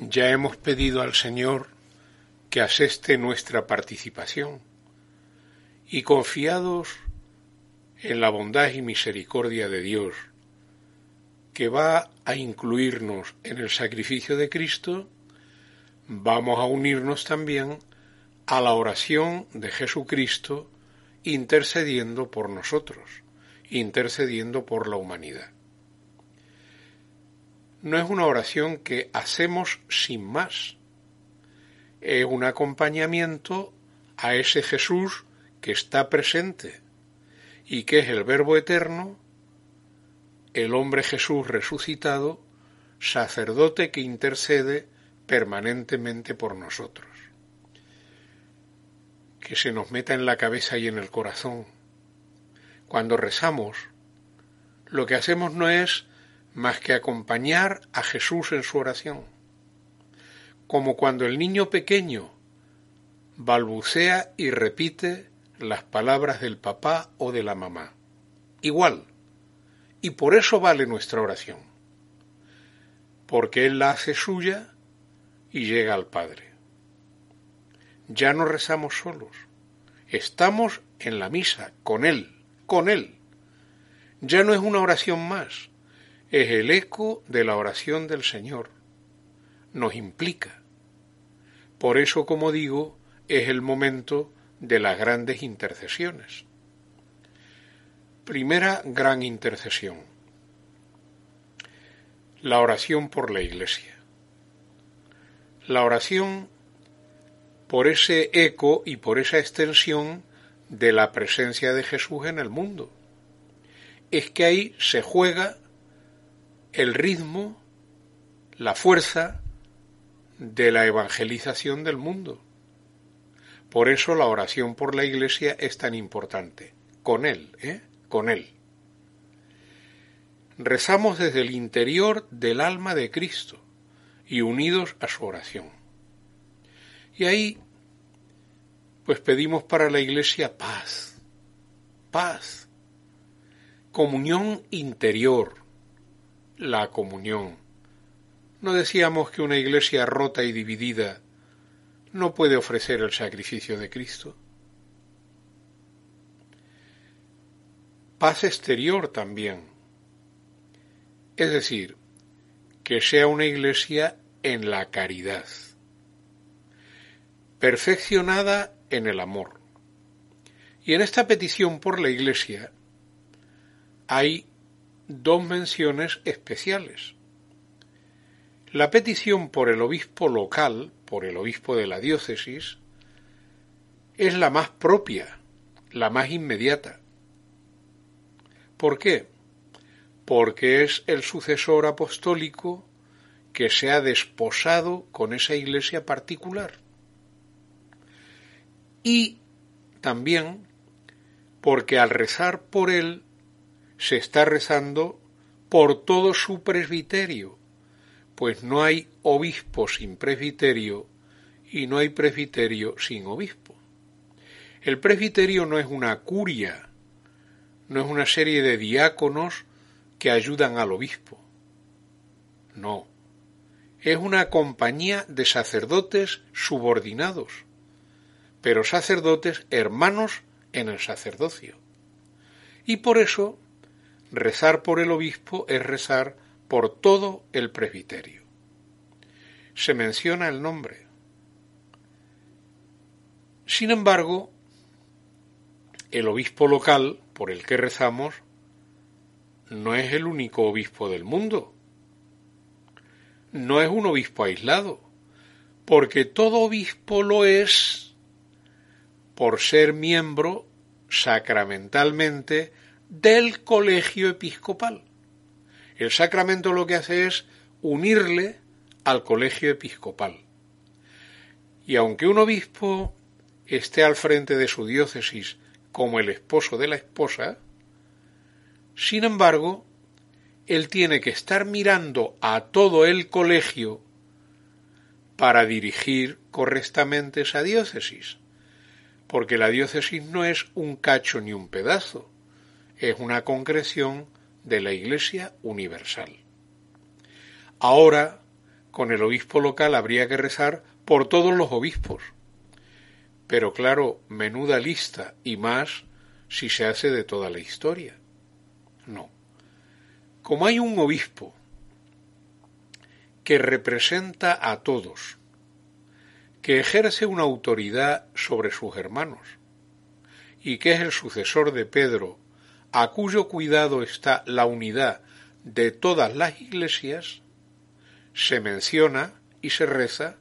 Ya hemos pedido al Señor que aseste nuestra participación y confiados en la bondad y misericordia de Dios, que va a incluirnos en el sacrificio de Cristo, vamos a unirnos también a la oración de Jesucristo intercediendo por nosotros, intercediendo por la humanidad. No es una oración que hacemos sin más, es un acompañamiento a ese Jesús que está presente y que es el Verbo eterno, el hombre Jesús resucitado, sacerdote que intercede permanentemente por nosotros. Que se nos meta en la cabeza y en el corazón. Cuando rezamos, lo que hacemos no es más que acompañar a Jesús en su oración, como cuando el niño pequeño balbucea y repite las palabras del papá o de la mamá. Igual. Y por eso vale nuestra oración. Porque Él la hace suya y llega al Padre. Ya no rezamos solos. Estamos en la misa, con Él, con Él. Ya no es una oración más, es el eco de la oración del Señor. Nos implica. Por eso, como digo, es el momento de las grandes intercesiones. Primera gran intercesión. La oración por la Iglesia. La oración por ese eco y por esa extensión de la presencia de Jesús en el mundo. Es que ahí se juega el ritmo, la fuerza de la evangelización del mundo. Por eso la oración por la Iglesia es tan importante. Con Él, ¿eh? Con Él. Rezamos desde el interior del alma de Cristo y unidos a su oración. Y ahí, pues pedimos para la Iglesia paz, paz, comunión interior, la comunión. No decíamos que una Iglesia rota y dividida no puede ofrecer el sacrificio de Cristo. Paz exterior también. Es decir, que sea una iglesia en la caridad, perfeccionada en el amor. Y en esta petición por la iglesia hay dos menciones especiales. La petición por el obispo local, por el obispo de la diócesis, es la más propia, la más inmediata. ¿Por qué? Porque es el sucesor apostólico que se ha desposado con esa iglesia particular. Y también porque al rezar por él se está rezando por todo su presbiterio, pues no hay obispo sin presbiterio y no hay presbiterio sin obispo. El presbiterio no es una curia, no es una serie de diáconos que ayudan al obispo. No, es una compañía de sacerdotes subordinados, pero sacerdotes hermanos en el sacerdocio. Y por eso rezar por el obispo es rezar por todo el presbiterio. Se menciona el nombre. Sin embargo, el obispo local por el que rezamos no es el único obispo del mundo. No es un obispo aislado, porque todo obispo lo es por ser miembro sacramentalmente del colegio episcopal. El sacramento lo que hace es unirle al colegio episcopal. Y aunque un obispo esté al frente de su diócesis como el esposo de la esposa, sin embargo, él tiene que estar mirando a todo el colegio para dirigir correctamente esa diócesis, porque la diócesis no es un cacho ni un pedazo, es una concreción de la Iglesia universal. Ahora con el obispo local habría que rezar por todos los obispos. Pero claro, menuda lista y más si se hace de toda la historia. No. Como hay un obispo que representa a todos, que ejerce una autoridad sobre sus hermanos, y que es el sucesor de Pedro, a cuyo cuidado está la unidad de todas las iglesias, se menciona y se reza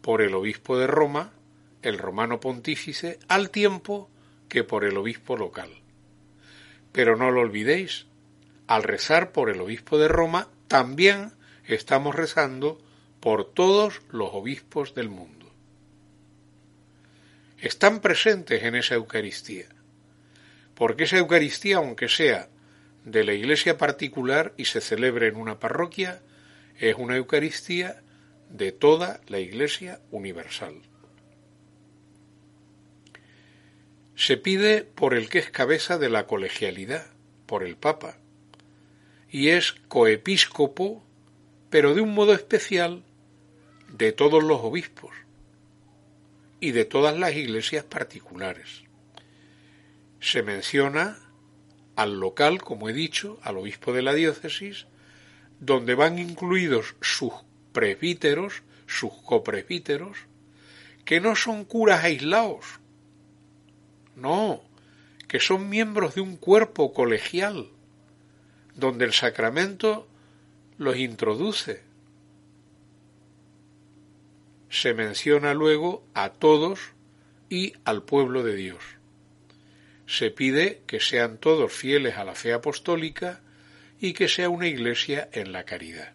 por el obispo de Roma, el romano pontífice, al tiempo que por el obispo local. Pero no lo olvidéis, al rezar por el obispo de Roma, también estamos rezando por todos los obispos del mundo. Están presentes en esa Eucaristía, porque esa Eucaristía, aunque sea de la iglesia particular y se celebre en una parroquia, es una Eucaristía de toda la Iglesia universal. Se pide por el que es cabeza de la colegialidad, por el Papa, y es coepiscopo, pero de un modo especial, de todos los obispos y de todas las iglesias particulares. Se menciona al local, como he dicho, al obispo de la diócesis, donde van incluidos sus presbíteros, sus copresbíteros, que no son curas aislados, no, que son miembros de un cuerpo colegial, donde el sacramento los introduce. Se menciona luego a todos y al pueblo de Dios. Se pide que sean todos fieles a la fe apostólica y que sea una iglesia en la caridad.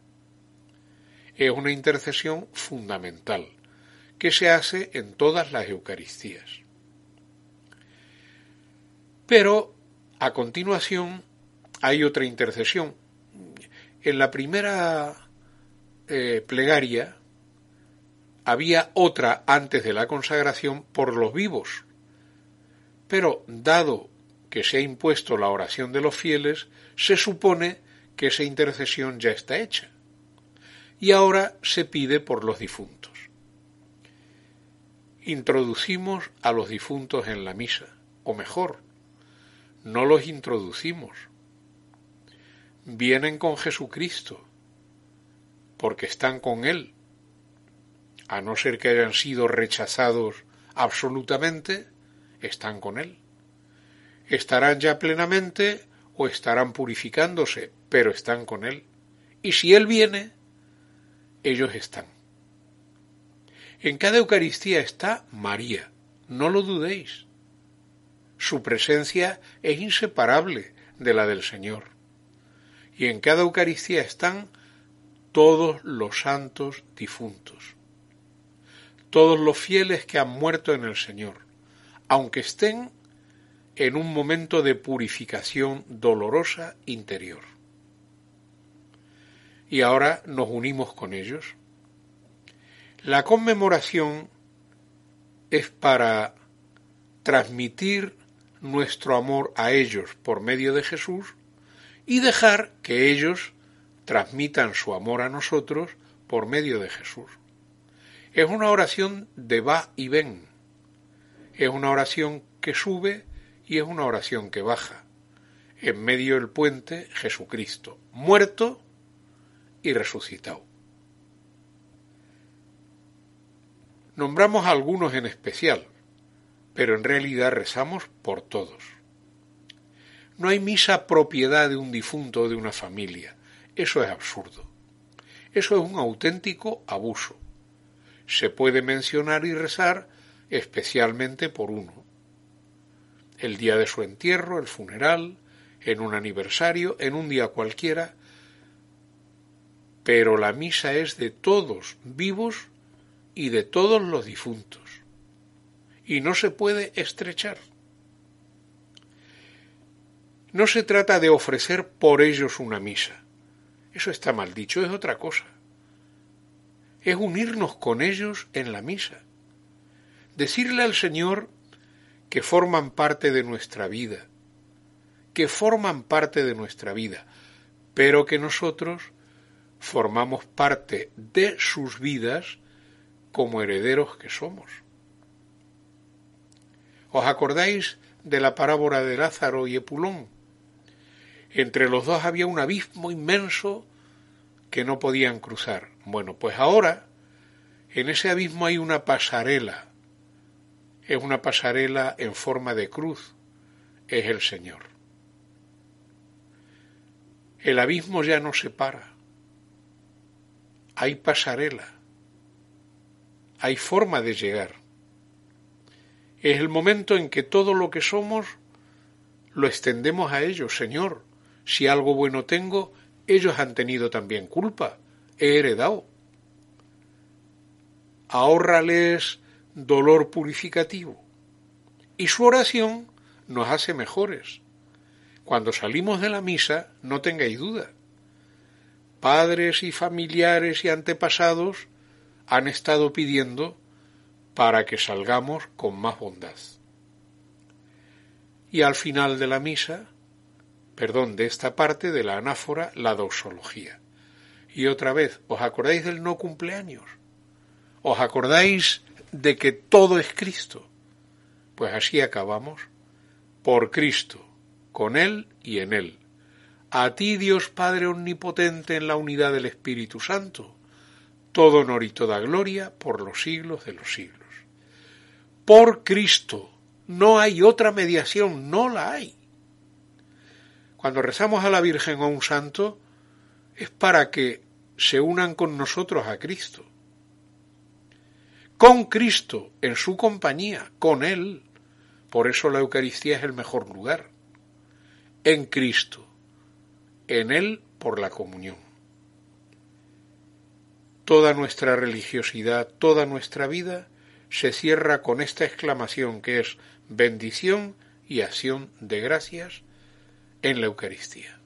Es una intercesión fundamental que se hace en todas las Eucaristías. Pero a continuación hay otra intercesión. En la primera eh, plegaria había otra antes de la consagración por los vivos. Pero dado que se ha impuesto la oración de los fieles, se supone que esa intercesión ya está hecha. Y ahora se pide por los difuntos. Introducimos a los difuntos en la misa, o mejor, no los introducimos. Vienen con Jesucristo, porque están con Él, a no ser que hayan sido rechazados absolutamente, están con Él. Estarán ya plenamente o estarán purificándose, pero están con Él. Y si Él viene, ellos están. En cada Eucaristía está María, no lo dudéis. Su presencia es inseparable de la del Señor. Y en cada Eucaristía están todos los santos difuntos, todos los fieles que han muerto en el Señor, aunque estén en un momento de purificación dolorosa interior. Y ahora nos unimos con ellos. La conmemoración es para transmitir nuestro amor a ellos por medio de Jesús y dejar que ellos transmitan su amor a nosotros por medio de Jesús. Es una oración de va y ven. Es una oración que sube y es una oración que baja. En medio del puente Jesucristo, muerto y resucitado. Nombramos a algunos en especial, pero en realidad rezamos por todos. No hay misa propiedad de un difunto o de una familia. Eso es absurdo. Eso es un auténtico abuso. Se puede mencionar y rezar especialmente por uno, el día de su entierro, el funeral, en un aniversario, en un día cualquiera, pero la misa es de todos vivos y de todos los difuntos, y no se puede estrechar. No se trata de ofrecer por ellos una misa, eso está mal dicho, es otra cosa. Es unirnos con ellos en la misa, decirle al Señor que forman parte de nuestra vida, que forman parte de nuestra vida, pero que nosotros formamos parte de sus vidas como herederos que somos. ¿Os acordáis de la parábola de Lázaro y Epulón? Entre los dos había un abismo inmenso que no podían cruzar. Bueno, pues ahora en ese abismo hay una pasarela. Es una pasarela en forma de cruz. Es el Señor. El abismo ya no se para. Hay pasarela. Hay forma de llegar. Es el momento en que todo lo que somos lo extendemos a ellos, Señor. Si algo bueno tengo, ellos han tenido también culpa. He heredado. Ahórrales dolor purificativo. Y su oración nos hace mejores. Cuando salimos de la misa, no tengáis duda. Padres y familiares y antepasados han estado pidiendo para que salgamos con más bondad. Y al final de la misa, perdón, de esta parte de la anáfora, la doxología. Y otra vez, ¿os acordáis del no cumpleaños? ¿Os acordáis de que todo es Cristo? Pues así acabamos. Por Cristo, con Él y en Él. A ti, Dios Padre Omnipotente, en la unidad del Espíritu Santo, todo honor y toda gloria por los siglos de los siglos por Cristo. No hay otra mediación, no la hay. Cuando rezamos a la Virgen o a un santo, es para que se unan con nosotros a Cristo. Con Cristo, en su compañía, con Él. Por eso la Eucaristía es el mejor lugar. En Cristo, en Él por la comunión. Toda nuestra religiosidad, toda nuestra vida se cierra con esta exclamación que es bendición y acción de gracias en la Eucaristía.